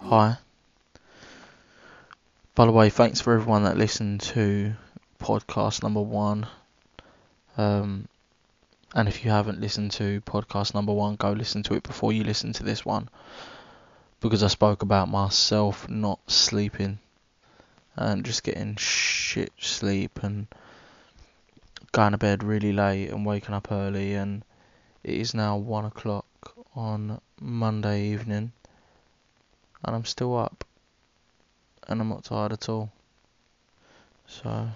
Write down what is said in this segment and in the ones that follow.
Hi. By the way, thanks for everyone that listened to podcast number one. Um, and if you haven't listened to podcast number one, go listen to it before you listen to this one. Because I spoke about myself not sleeping and just getting shit sleep and going to bed really late and waking up early. And it is now one o'clock on Monday evening, and I'm still up, and I'm not tired at all. So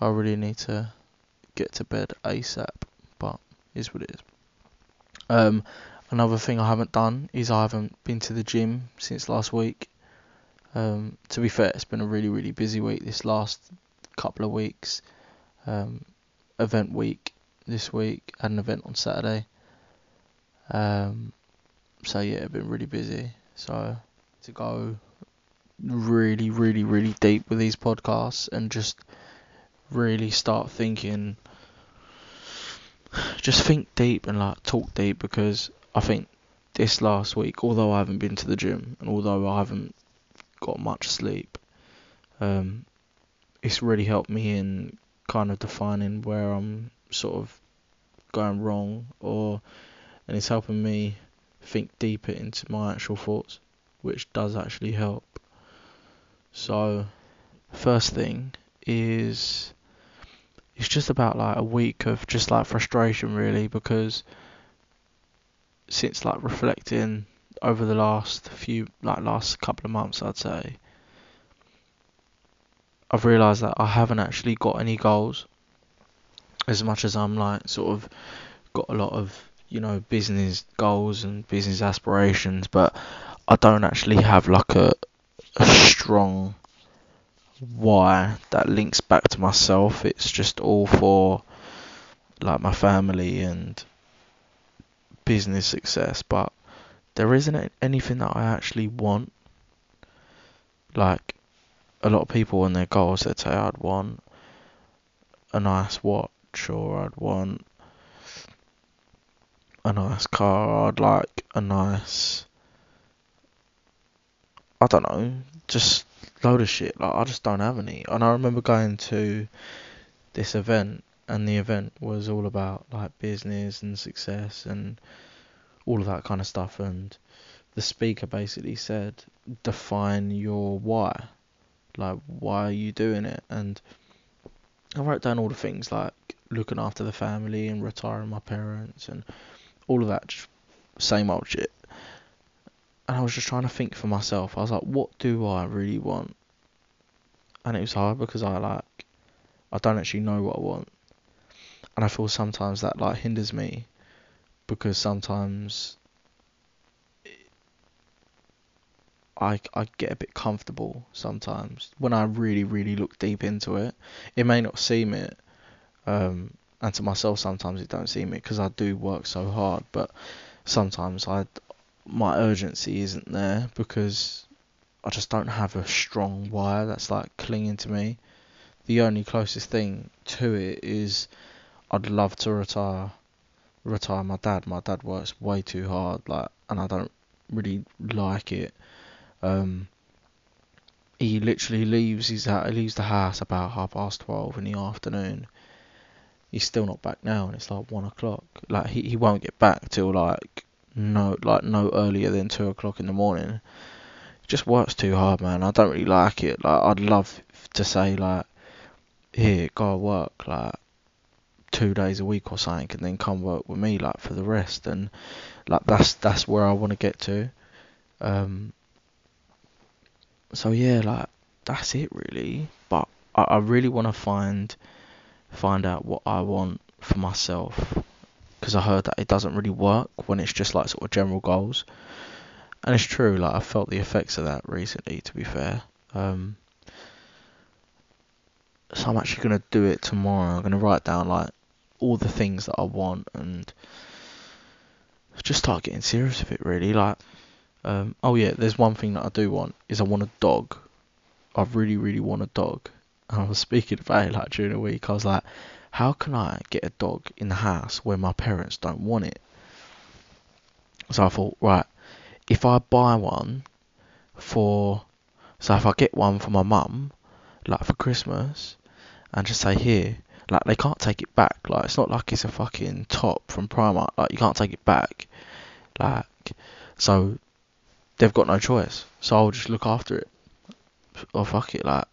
I really need to get to bed ASAP, but is what it is. Um, another thing I haven't done is I haven't been to the gym since last week. Um, to be fair, it's been a really really busy week this last couple of weeks. Um, event week this week, had an event on Saturday. Um, so yeah, I've been really busy. So to go really, really, really deep with these podcasts and just really start thinking, just think deep and like talk deep because I think this last week, although I haven't been to the gym and although I haven't got much sleep, um, it's really helped me in kind of defining where I'm sort of going wrong or and it's helping me think deeper into my actual thoughts which does actually help. So first thing is it's just about like a week of just like frustration really because since like reflecting over the last few like last couple of months I'd say I've realised that I haven't actually got any goals as much as I'm like sort of got a lot of you know business goals and business aspirations, but I don't actually have like a a strong why that links back to myself. It's just all for like my family and business success, but there isn't anything that I actually want. Like a lot of people on their goals, they'd say I'd want a nice watch sure I'd want a nice car. I'd like a nice, I don't know, just load of shit. Like I just don't have any. And I remember going to this event, and the event was all about like business and success and all of that kind of stuff. And the speaker basically said, define your why. Like why are you doing it? And I wrote down all the things like looking after the family and retiring my parents and all of that just same old shit. And I was just trying to think for myself. I was like, what do I really want? And it was hard because I like I don't actually know what I want. And I feel sometimes that like hinders me because sometimes I, I get a bit comfortable sometimes when I really really look deep into it. It may not seem it, um, and to myself sometimes it don't seem it because I do work so hard. But sometimes I my urgency isn't there because I just don't have a strong wire that's like clinging to me. The only closest thing to it is I'd love to retire retire my dad. My dad works way too hard, like, and I don't really like it. Um, he literally leaves his he leaves the house about half past twelve in the afternoon, he's still not back now, and it's like one o'clock. Like he, he won't get back till like no like no earlier than two o'clock in the morning. Just works too hard, man. I don't really like it. Like I'd love to say like, here go work like two days a week or something, and then come work with me like for the rest. And like that's that's where I want to get to. Um. So yeah, like that's it really. But I, I really want to find find out what I want for myself because I heard that it doesn't really work when it's just like sort of general goals. And it's true, like I felt the effects of that recently to be fair. Um, so I'm actually gonna do it tomorrow. I'm gonna write down like all the things that I want and just start getting serious with it really. Like, um, oh yeah, there's one thing that I do want is I want a dog. I really, really want a dog. I was speaking about it like during the week. I was like, how can I get a dog in the house where my parents don't want it? So I thought, right, if I buy one for, so if I get one for my mum, like for Christmas, and just say here, like they can't take it back. Like it's not like it's a fucking top from Primark. Like you can't take it back. Like so, they've got no choice. So I'll just look after it. Or fuck it, like.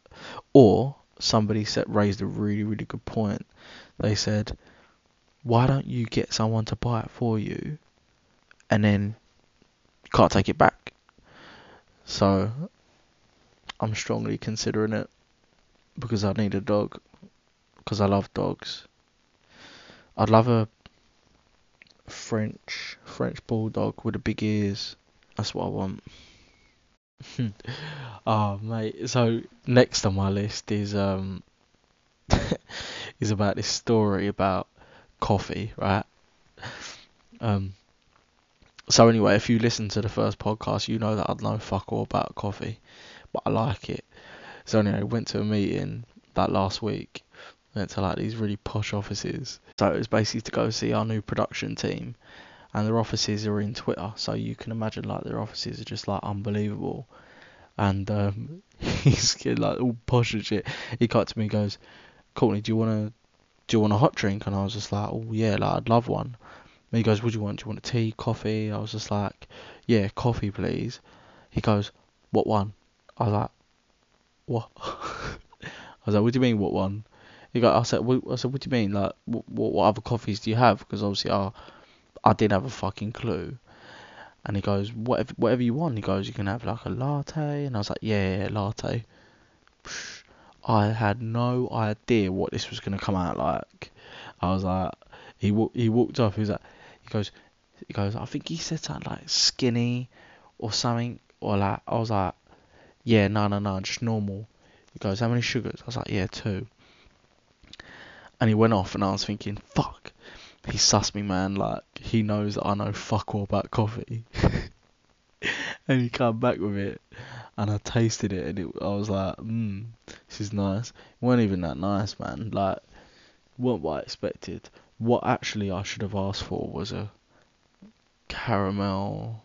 Or somebody raised a really really good point. They said, why don't you get someone to buy it for you, and then you can't take it back. So I'm strongly considering it because I need a dog because I love dogs. I'd love a French French bulldog with the big ears. That's what I want. oh mate, so next on my list is um is about this story about coffee, right? Um so anyway, if you listen to the first podcast, you know that I know fuck all about coffee, but I like it. So anyway, went to a meeting that last week. Went to like these really posh offices. So it was basically to go see our new production team, and their offices are in Twitter. So you can imagine like their offices are just like unbelievable. And um, he's like all posh and shit. He cut to me and goes, "Courtney, do you wanna do you want a hot drink?" And I was just like, "Oh yeah, like I'd love one." And he goes, "What do you want? Do you want a tea, coffee?" I was just like, "Yeah, coffee, please." He goes, "What one?" I was like, "What?" I was like, "What do you mean, what one?" He goes, I said, what, "I said, what do you mean? Like, what, what other coffees do you have?" Because obviously, I, I didn't have a fucking clue. And he goes, "Whatever, whatever you want." He goes, "You can have like a latte." And I was like, "Yeah, yeah latte." I had no idea what this was gonna come out like. I was like, he he walked off. He was like, he goes, he goes. I think he said something like skinny or something, or like I was like, yeah, no, no, no, just normal. He goes, how many sugars? I was like, yeah, two. And he went off, and I was thinking, fuck, he sussed me, man. Like he knows that I know fuck all about coffee. and he come back with it, and I tasted it, and it, I was like, mmm, this is nice. It wasn't even that nice, man. Like, weren't what I expected. What actually I should have asked for was a caramel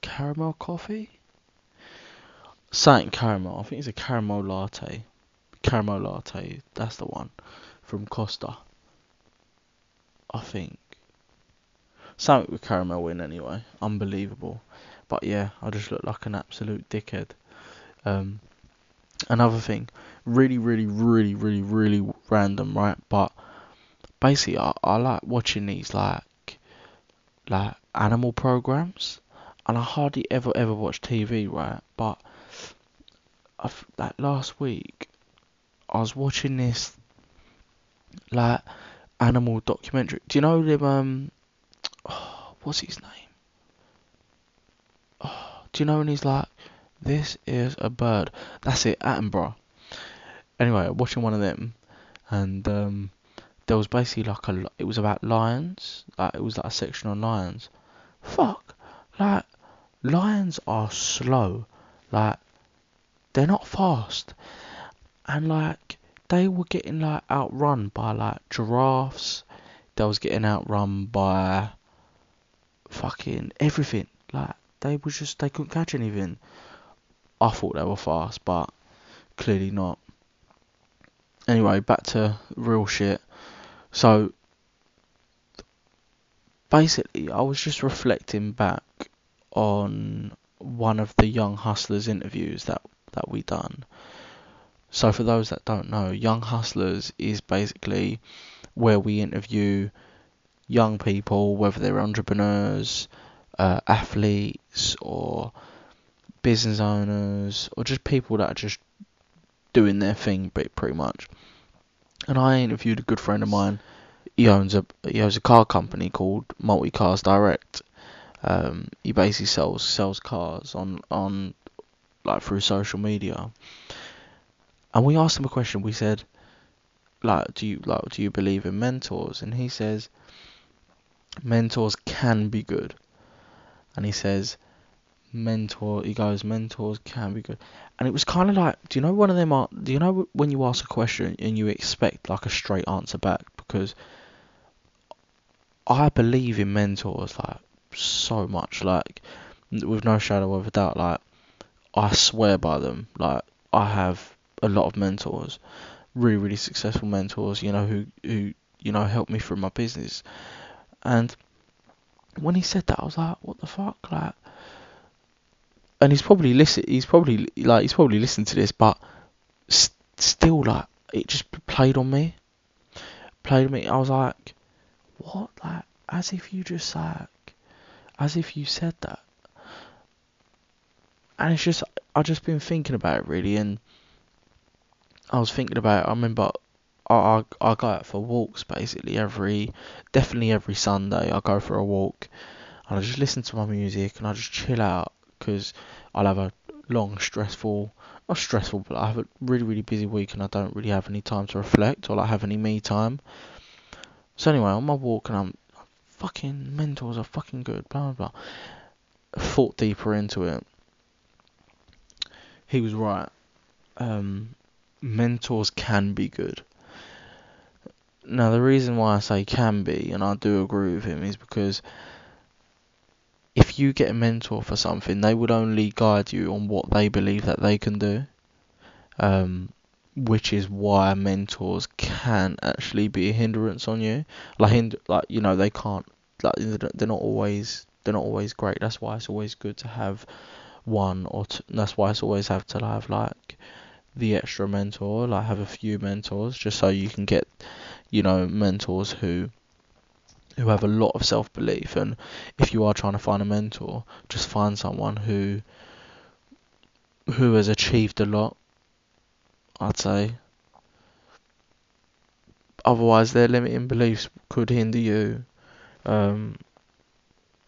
caramel coffee? Something caramel. I think it's a caramel latte. Caramel latte. That's the one from Costa. I think. Something with caramel in anyway. Unbelievable. But yeah, I just look like an absolute dickhead. Um, another thing, really, really, really, really, really random, right? But basically, I, I like watching these like like animal programs, and I hardly ever ever watch TV, right? But I've, like last week, I was watching this like animal documentary. Do you know them? Um, oh, what's his name? Oh, do you know when he's like, "This is a bird." That's it, Attenborough. Anyway, watching one of them, and um, there was basically like a. It was about lions. Like it was like a section on lions. Fuck, like lions are slow. Like they're not fast, and like they were getting like outrun by like giraffes. They was getting outrun by fucking everything. Like they was just they couldn't catch anything. I thought they were fast, but clearly not. Anyway, back to real shit. So basically, I was just reflecting back on one of the Young Hustlers interviews that that we done. So for those that don't know, Young Hustlers is basically where we interview young people, whether they're entrepreneurs, uh, athletes, or business owners, or just people that are just doing their thing, pretty much. And I interviewed a good friend of mine. He owns a he owns a car company called Multi Cars Direct. Um, he basically sells sells cars on on like through social media. And we asked him a question. We said, like, do you like do you believe in mentors? And he says, mentors can be good. And he says, mentor. He goes, mentors can be good. And it was kind of like, do you know one of them? Are, do you know when you ask a question and you expect like a straight answer back because I believe in mentors like so much, like with no shadow of a doubt. Like I swear by them. Like I have a lot of mentors, really really successful mentors. You know who who you know helped me through my business. And when he said that, I was like, what the fuck, like. And he's probably listen. He's probably like he's probably listened to this, but st- still like it just played on me. Played on me. I was like, what? Like as if you just like, as if you said that. And it's just I've just been thinking about it really, and I was thinking about. I remember I, I I go out for walks basically every definitely every Sunday. I go for a walk and I just listen to my music and I just chill out because I'll have a long stressful not stressful but I have a really really busy week and I don't really have any time to reflect or like have any me time. So anyway, on my walk and I'm fucking mentors are fucking good, blah blah blah. Thought deeper into it. He was right. Um, mentors can be good. Now, the reason why I say can be, and I do agree with him, is because if you get a mentor for something, they would only guide you on what they believe that they can do. Um, which is why mentors can actually be a hindrance on you. Like, hind- like you know, they can't. Like, they're not always. They're not always great. That's why it's always good to have one or. That's why it's always have to have like the extra mentor. Like, have a few mentors just so you can get you know, mentors who who have a lot of self belief and if you are trying to find a mentor, just find someone who who has achieved a lot, I'd say. Otherwise their limiting beliefs could hinder you. Um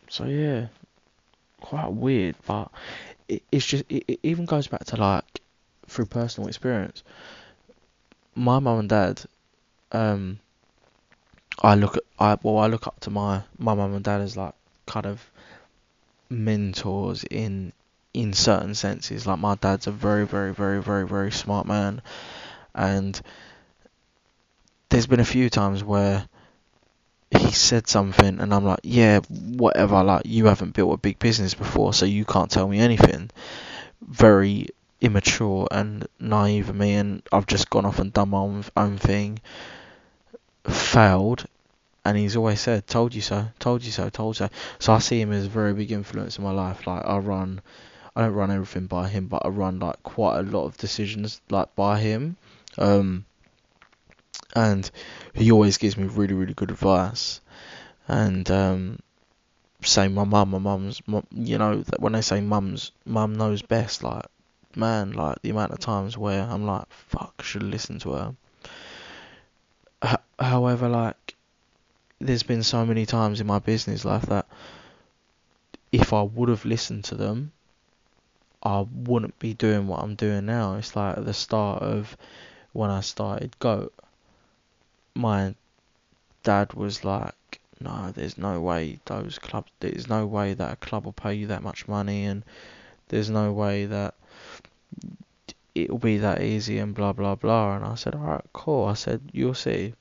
so yeah. Quite weird, but it, it's just it, it even goes back to like through personal experience. My mum and dad um, I look at I well I look up to my my mum and dad as like kind of mentors in in certain senses. Like my dad's a very very very very very smart man, and there's been a few times where he said something and I'm like, yeah, whatever. Like you haven't built a big business before, so you can't tell me anything. Very immature and naive of me, and I've just gone off and done my own, own thing failed and he's always said, "Told you so, told you so, told you so." So I see him as a very big influence in my life. Like I run, I don't run everything by him, but I run like quite a lot of decisions like by him. Um, and he always gives me really, really good advice. And um, same my mum, my mum's, you know, when they say mum's, mum knows best. Like, man, like the amount of times where I'm like, fuck, should listen to her however, like, there's been so many times in my business life that if I would have listened to them, I wouldn't be doing what I'm doing now. It's like at the start of when I started Goat, my dad was like, "No, there's no way those clubs. There's no way that a club will pay you that much money, and there's no way that it'll be that easy and blah blah blah." And I said, "All right, cool." I said, "You'll see."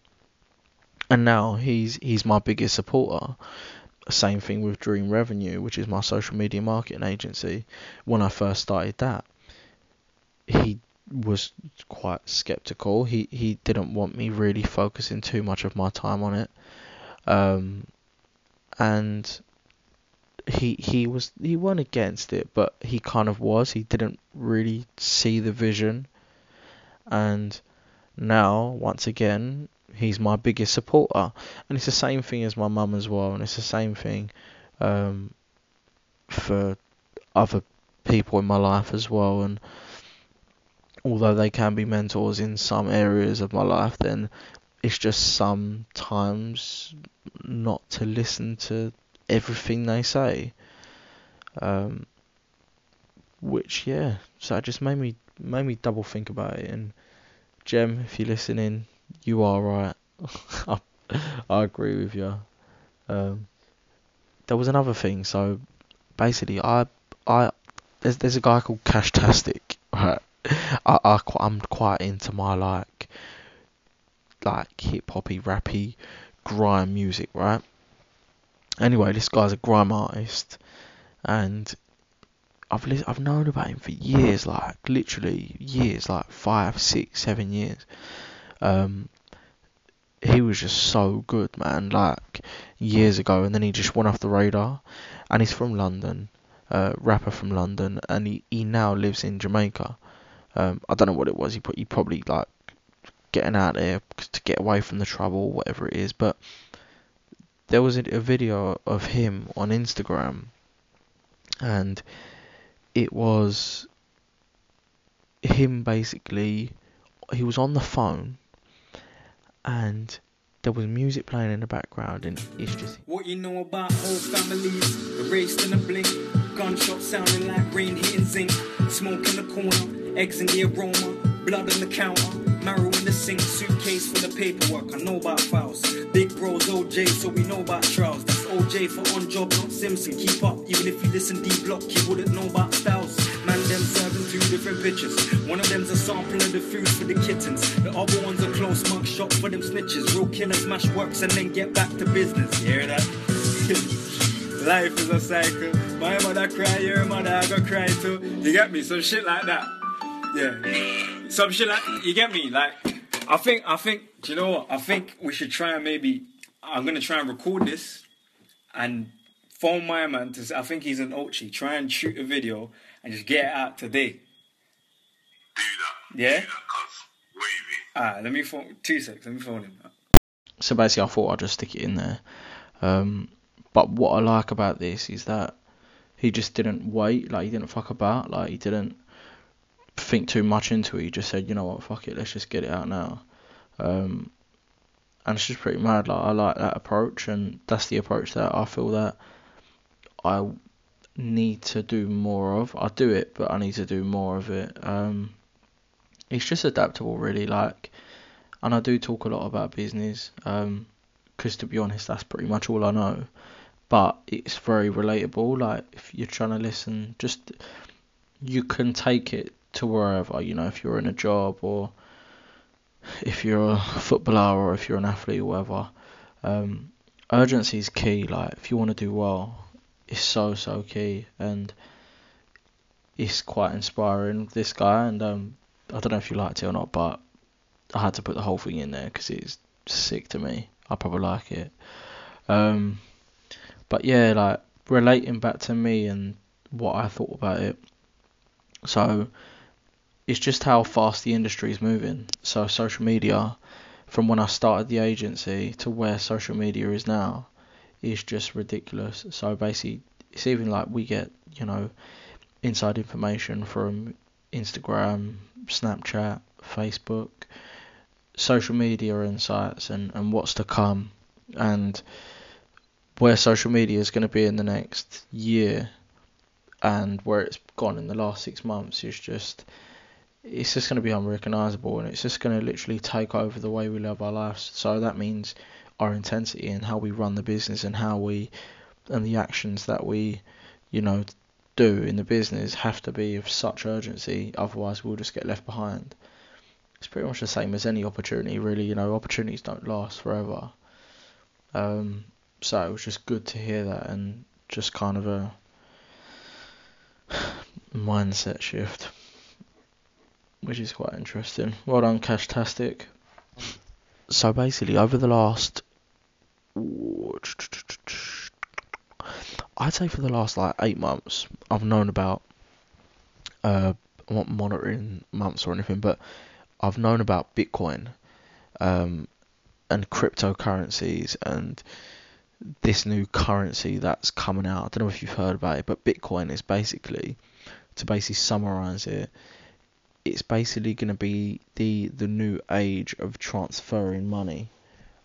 and now he's he's my biggest supporter. Same thing with Dream Revenue, which is my social media marketing agency. When I first started that, he was quite skeptical. He he didn't want me really focusing too much of my time on it. Um, and he he was he wasn't against it, but he kind of was. He didn't really see the vision. And now, once again, he's my biggest supporter, and it's the same thing as my mum as well, and it's the same thing um, for other people in my life as well. And although they can be mentors in some areas of my life, then it's just sometimes not to listen to everything they say. Um, which yeah, so it just made me made me double think about it. And Jem, if you're listening, you are right. I, I agree with you. Um, there was another thing. So basically, I I there's there's a guy called Cashtastic. Right. I, I I'm quite into my like like hip hoppy rappy grime music, right? Anyway, this guy's a grime artist, and I've li- I've known about him for years, like literally years, like five, six, seven years. Um, he was just so good, man. Like years ago, and then he just went off the radar. And he's from London, uh, rapper from London, and he, he now lives in Jamaica. Um, I don't know what it was. He put he probably like getting out there to get away from the trouble, whatever it is. But there was a, video of him on Instagram, and it was him basically. He was on the phone, and there was music playing in the background, and it's just. What you know about whole families, erased in a blink, gunshots sounding like rain hitting zinc, smoke in the corner, eggs in the aroma, blood on the counter, the sink, suitcase for the paperwork. I know about files. Big bros OJ, so we know about trials. That's OJ for on job, not Simpson. Keep up, even if you listen D block, you wouldn't know about styles. Man, them serving two different pictures. One of them's a sample of the food for the kittens. The other one's a close mug shot for them snitches. Real killers smash works and then get back to business. You hear that? Life is a cycle. My mother cry, your mother I go cry too. You get me? Some shit like that. Yeah. Some shit like you get me? Like I think I think do you know what? I think we should try and maybe I'm gonna try and record this and phone my man to I think he's an Ochi. Try and shoot a video and just get it out today. Do that. Yeah? Do that, cuz. Ah, let me phone two seconds, let me phone him. So basically, I thought I'd just stick it in there. Um, but what I like about this is that he just didn't wait, like he didn't fuck about, like he didn't think too much into it. He just said, you know what, fuck it, let's just get it out now. Um, and it's just pretty mad. Like I like that approach, and that's the approach that I feel that I need to do more of. I do it, but I need to do more of it. Um, it's just adaptable, really. Like, and I do talk a lot about business. Um, because to be honest, that's pretty much all I know. But it's very relatable. Like if you're trying to listen, just you can take it to wherever. You know, if you're in a job or if you're a footballer or if you're an athlete or whatever. Um, urgency is key. Like if you want to do well, it's so so key, and it's quite inspiring. This guy, and um, I don't know if you liked it or not, but I had to put the whole thing in there because it's sick to me. I probably like it. Um, but yeah, like relating back to me and what I thought about it. So it's just how fast the industry is moving. So social media, from when I started the agency to where social media is now, is just ridiculous. So basically, it's even like we get you know inside information from Instagram, Snapchat, Facebook, social media insights, and and what's to come, and where social media is going to be in the next year, and where it's gone in the last six months is just it's just going to be unrecognizable and it's just going to literally take over the way we live our lives. So that means our intensity and how we run the business and how we and the actions that we, you know, do in the business have to be of such urgency. Otherwise, we'll just get left behind. It's pretty much the same as any opportunity, really. You know, opportunities don't last forever. Um, so it was just good to hear that and just kind of a mindset shift which is quite interesting. Well done, Cashtastic. So basically, over the last, I'd say for the last like eight months, I've known about. Uh, I'm not monitoring months or anything, but I've known about Bitcoin, um, and cryptocurrencies and this new currency that's coming out. I don't know if you've heard about it, but Bitcoin is basically, to basically summarize it, it's basically going to be the the new age of transferring money.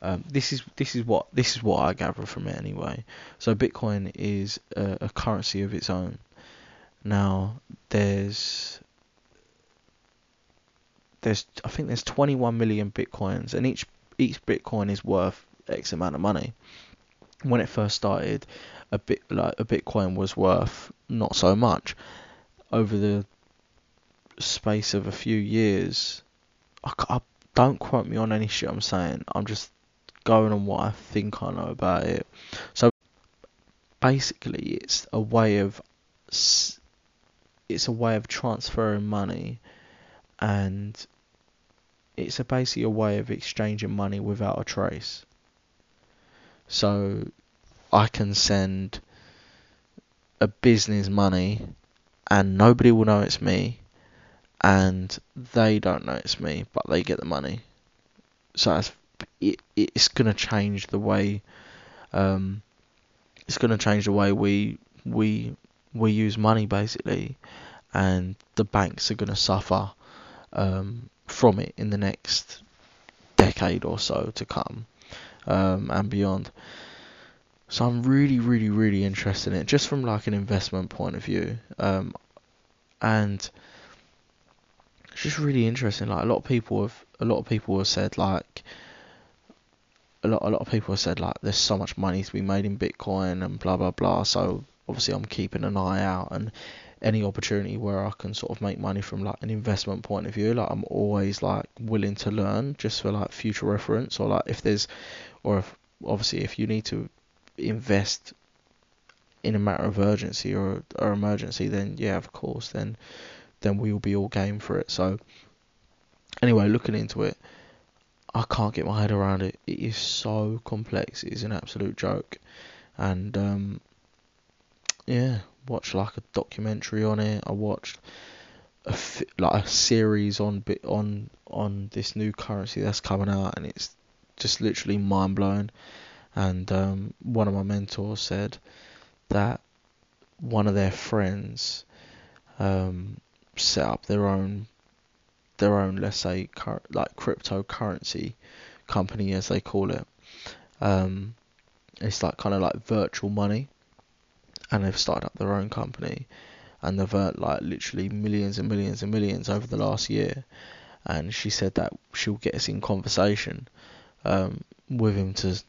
Um, this is this is what this is what I gather from it anyway. So Bitcoin is a, a currency of its own. Now there's there's I think there's 21 million bitcoins, and each each bitcoin is worth X amount of money. When it first started, a bit like a bitcoin was worth not so much. Over the space of a few years, I, I, don't quote me on any shit I'm saying. I'm just going on what I think I know about it. So basically it's a way of it's a way of transferring money and it's a basically a way of exchanging money without a trace. So I can send a business money and nobody will know it's me and they don't know it's me but they get the money. So that's, it, it's going to change the way um, it's to change the way we we we use money basically and the banks are going to suffer um, from it in the next decade or so to come um, and beyond. So I'm really, really, really interested in it, just from like an investment point of view, um, and it's just really interesting. Like a lot of people have, a lot of people have said like, a lot, a lot of people have said like, there's so much money to be made in Bitcoin and blah blah blah. So obviously I'm keeping an eye out and any opportunity where I can sort of make money from like an investment point of view, like I'm always like willing to learn just for like future reference or like if there's or if obviously if you need to invest in a matter of urgency or or emergency then yeah of course then then we will be all game for it. So anyway, looking into it, I can't get my head around it. It is so complex. It is an absolute joke. And um yeah, watched like a documentary on it. I watched a fi- like a series on bit on on this new currency that's coming out, and it's just literally mind blowing. And um, one of my mentors said that one of their friends um, set up their own their own let's say cur- like cryptocurrency company as they call it. Um, it's like kind of like virtual money and they've started up their own company and they've earned like literally millions and millions and millions over the last year. And she said that she'll get us in conversation um, with him to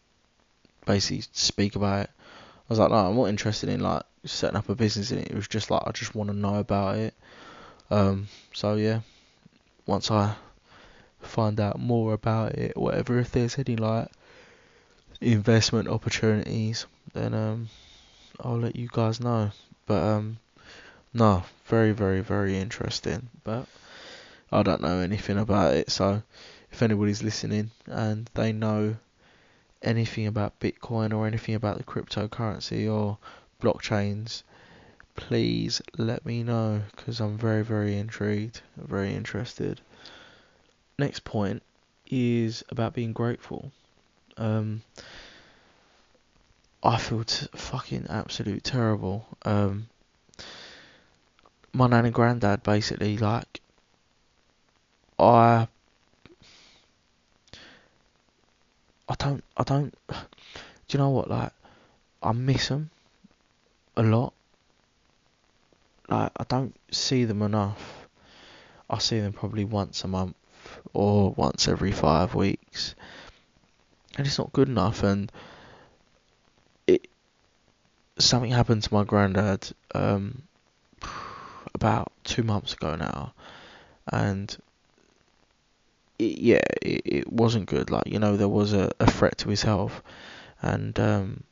basically speak about it. I was like, no, I'm not interested in like setting up a business in it. It was just like I just want to know about it. Um, so yeah, once I find out more about it, whatever, if there's any like investment opportunities, then um, I'll let you guys know. But um, no, very, very, very interesting. But I don't know anything about it, so if anybody's listening and they know anything about Bitcoin or anything about the cryptocurrency or blockchains, please let me know because I'm very, very intrigued, very interested. Next point is about being grateful. Um, I feel t- fucking absolute terrible. Um, my nan and granddad basically like I I don't I don't do you know what like I miss them a lot. Like I don't see them enough. I see them probably once a month or once every five weeks, and it's not good enough. And it something happened to my granddad um, about two months ago now, and it, yeah, it, it wasn't good. Like you know, there was a, a threat to his health, and um,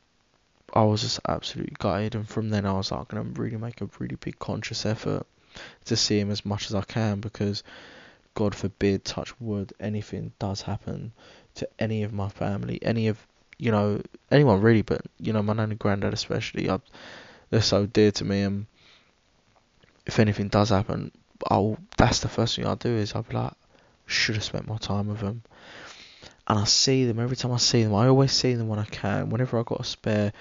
I was just absolutely gutted. And from then, I was like, I'm gonna really make a really big conscious effort to see him as much as I can because, God forbid, touch wood, anything does happen to any of my family, any of you know anyone really, but you know my nan and granddad especially, I, they're so dear to me. And if anything does happen, I'll that's the first thing I'll do is I'll be like, should have spent more time with them. And I see them every time I see them. I always see them when I can. Whenever I've got a spare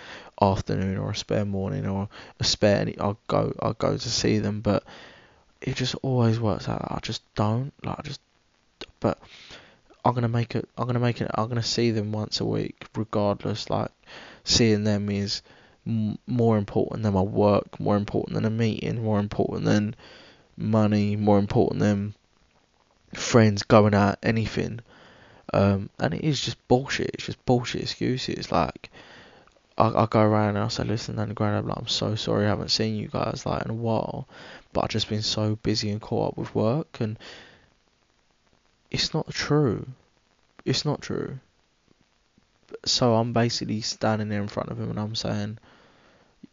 afternoon or a spare morning or a spare, any, I'll go. I'll go to see them. But it just always works out. I just don't like. I just. But I'm gonna make it. I'm gonna make it. I'm gonna see them once a week, regardless. Like seeing them is m- more important than my work, more important than a meeting, more important than money, more important than friends going out, anything. Um, and it is just bullshit. It's just bullshit excuses. Like, I, I go around and I say, listen, Nanny Granddad, like, I'm so sorry I haven't seen you guys, like, in a while. But I've just been so busy and caught up with work. And it's not true. It's not true. So I'm basically standing there in front of him and I'm saying,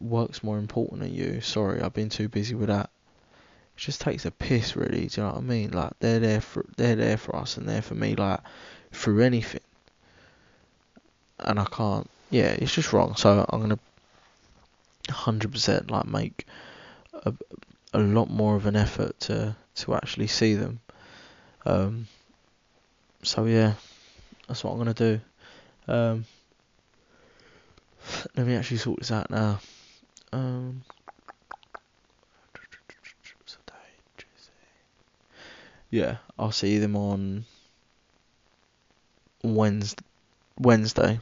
work's more important than you. Sorry, I've been too busy with that. It just takes a piss, really. Do you know what I mean? Like they're there for they're there for us and they're for me, like through anything. And I can't. Yeah, it's just wrong. So I'm gonna 100% like make a, a lot more of an effort to to actually see them. Um, so yeah, that's what I'm gonna do. Um, let me actually sort this out now. Um, yeah, I'll see them on Wednesday. Wednesday.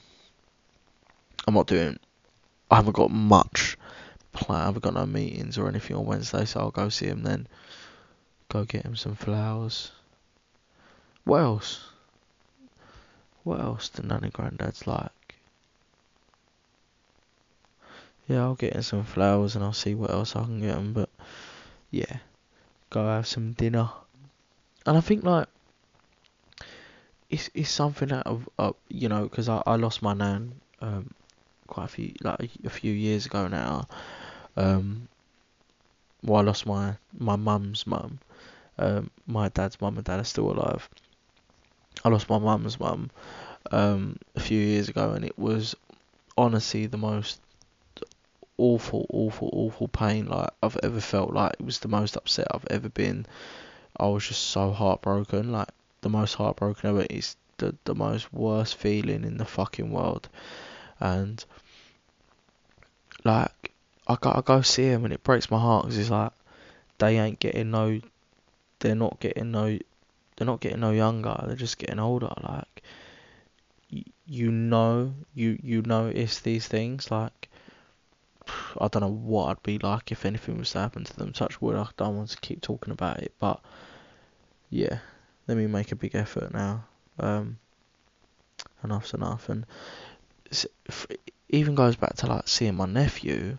I'm not doing. I haven't got much plan. I haven't got no meetings or anything on Wednesday, so I'll go see him then. Go get him some flowers. What else? What else do nanny granddads like? Yeah, I'll get him some flowers and I'll see what else I can get him. But yeah, go have some dinner. And I think like it's it's something that of uh, you know because I, I lost my nan um quite a few like a few years ago now. Um, well, I lost my my mum's mum. Um, my dad's mum and dad are still alive. I lost my mum's mum um, a few years ago, and it was honestly the most awful, awful, awful pain like I've ever felt. Like it was the most upset I've ever been. I was just so heartbroken. Like the most heartbroken ever. It's the the most worst feeling in the fucking world, and like I go I go see him and it breaks my heart because it's like they ain't getting no, they're not getting no, they're not getting no younger. They're just getting older. Like you, you know, you you notice these things like. I don't know what I'd be like if anything was to happen to them. Such wood, I don't want to keep talking about it, but yeah, let me make a big effort now. Um, enough's enough, and even goes back to like seeing my nephew,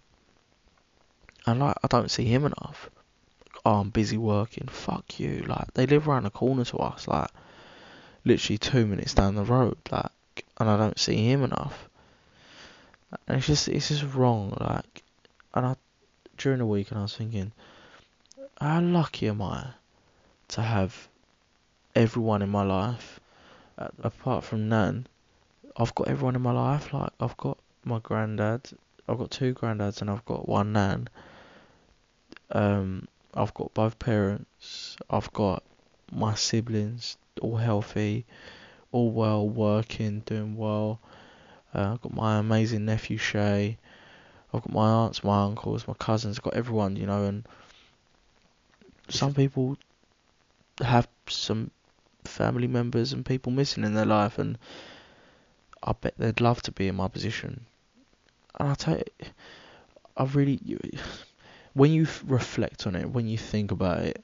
and like I don't see him enough. Oh, I'm busy working. Fuck you. Like they live around the corner to us, like literally two minutes down the road, like, and I don't see him enough. And it's just it's just wrong, like, and I during the week and I was thinking, how lucky am I to have everyone in my life, uh, apart from Nan, I've got everyone in my life. Like I've got my granddad, I've got two granddads, and I've got one Nan. Um, I've got both parents. I've got my siblings, all healthy, all well, working, doing well. Uh, I've got my amazing nephew Shay. I've got my aunts, my uncles, my cousins. I've got everyone, you know, and some people have some family members and people missing in their life, and I bet they'd love to be in my position. And I tell you, I really, when you reflect on it, when you think about it,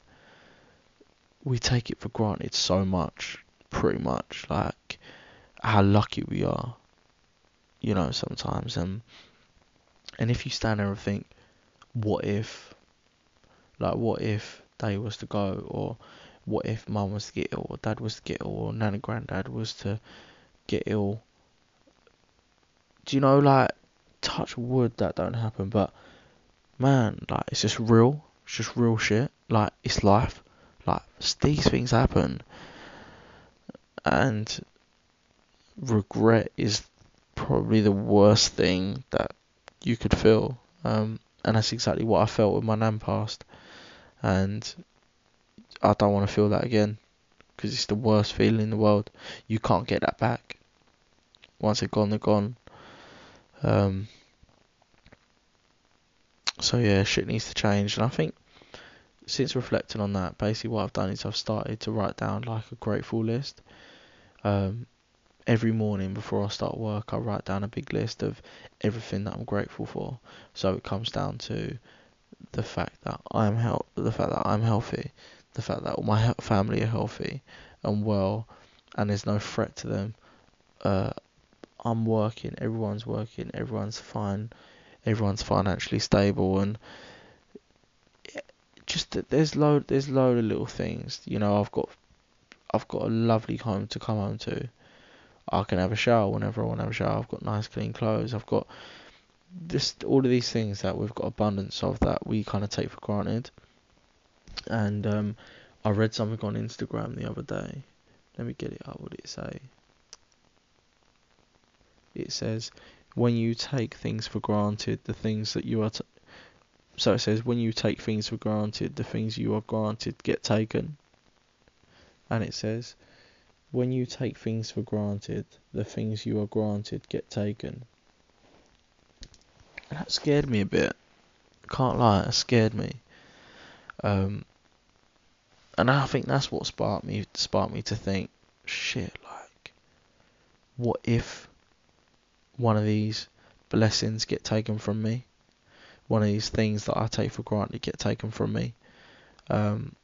we take it for granted so much, pretty much, like how lucky we are, you know, sometimes. And and if you stand there and think, what if, like, what if they was to go, or what if mum was to get ill, or dad was to get ill, or nan and granddad was to get ill? Do you know, like, touch wood that don't happen, but man, like, it's just real. It's just real shit. Like, it's life. Like, these things happen. And regret is probably the worst thing that you could feel. Um, and that's exactly what I felt with my nan passed. And I don't want to feel that again because it's the worst feeling in the world. You can't get that back. Once they're gone, they're gone. Um, so yeah, shit needs to change, and I think since reflecting on that, basically what I've done is I've started to write down like a grateful list. Um, every morning before I start work, I write down a big list of everything that I'm grateful for. So it comes down to the fact that I'm health, the fact that I'm healthy, the fact that my family are healthy and well, and there's no threat to them. Uh, I'm working, everyone's working, everyone's fine, everyone's financially stable, and just there's load there's load of little things. You know, I've got I've got a lovely home to come home to. I can have a shower whenever I want to have a shower. I've got nice clean clothes. I've got just all of these things that we've got abundance of that we kind of take for granted. And um, I read something on Instagram the other day. Let me get it up. What did it say? It says, when you take things for granted, the things that you are. T- so it says, when you take things for granted, the things you are granted get taken. And it says, when you take things for granted, the things you are granted get taken. That scared me a bit. Can't lie, it scared me. Um, and I think that's what sparked me sparked me to think, shit, like, what if one of these blessings get taken from me? One of these things that I take for granted get taken from me. Um,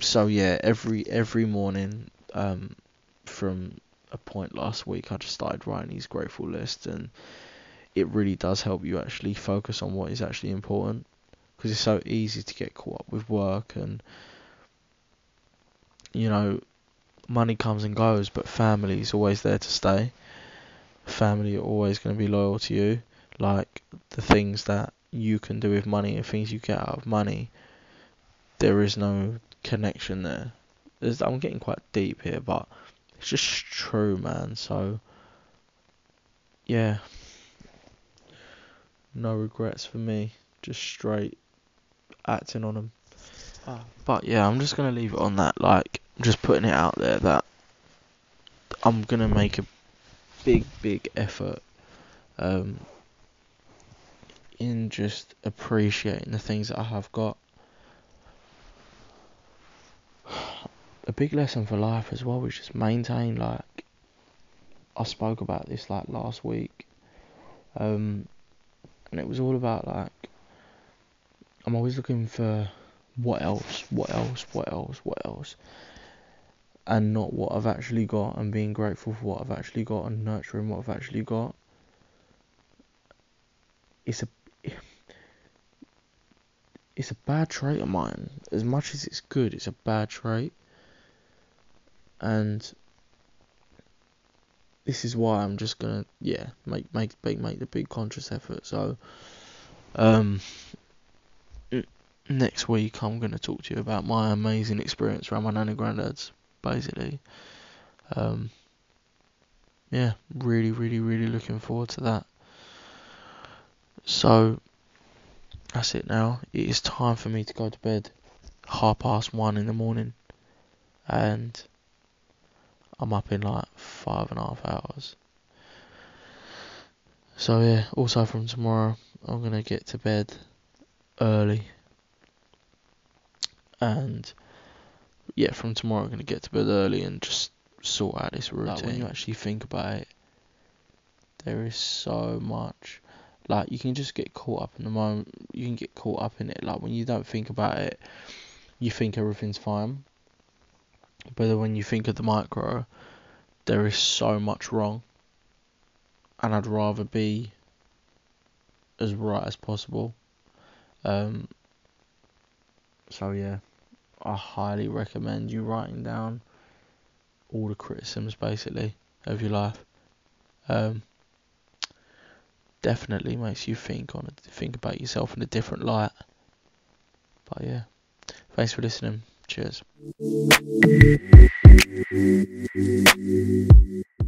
so yeah, every every morning, um, from a point last week, I just started writing these grateful lists, and it really does help you actually focus on what is actually important because it's so easy to get caught up with work and you know money comes and goes but family is always there to stay. Family are always going to be loyal to you. Like the things that you can do with money and things you get out of money there is no connection there. There's, i'm getting quite deep here but it's just true man. So yeah. No regrets for me. Just straight acting on them. But yeah, I'm just gonna leave it on that. Like, just putting it out there that I'm gonna make a big, big effort um, in just appreciating the things that I have got. A big lesson for life as well was just maintain. Like, I spoke about this like last week, um, and it was all about like I'm always looking for what else, what else, what else, what else, and not what I've actually got, and being grateful for what I've actually got, and nurturing what I've actually got. It's a it's a bad trait of mine. As much as it's good, it's a bad trait, and this is why I'm just gonna yeah make make make make the big conscious effort. So um next week I'm going to talk to you about my amazing experience around my nan and granddad's, basically. Um, yeah, really, really, really looking forward to that. So, that's it now. It is time for me to go to bed. Half past one in the morning. And I'm up in like five and a half hours. So, yeah, also from tomorrow, I'm going to get to bed early and yeah, from tomorrow I'm gonna get to bed early and just sort out this routine. Like when you actually think about it, there is so much. Like you can just get caught up in the moment. You can get caught up in it. Like when you don't think about it, you think everything's fine. But then when you think of the micro, there is so much wrong. And I'd rather be as right as possible. Um. So yeah. I highly recommend you writing down all the criticisms basically of your life. Um, definitely makes you think on think about yourself in a different light. But yeah, thanks for listening. Cheers.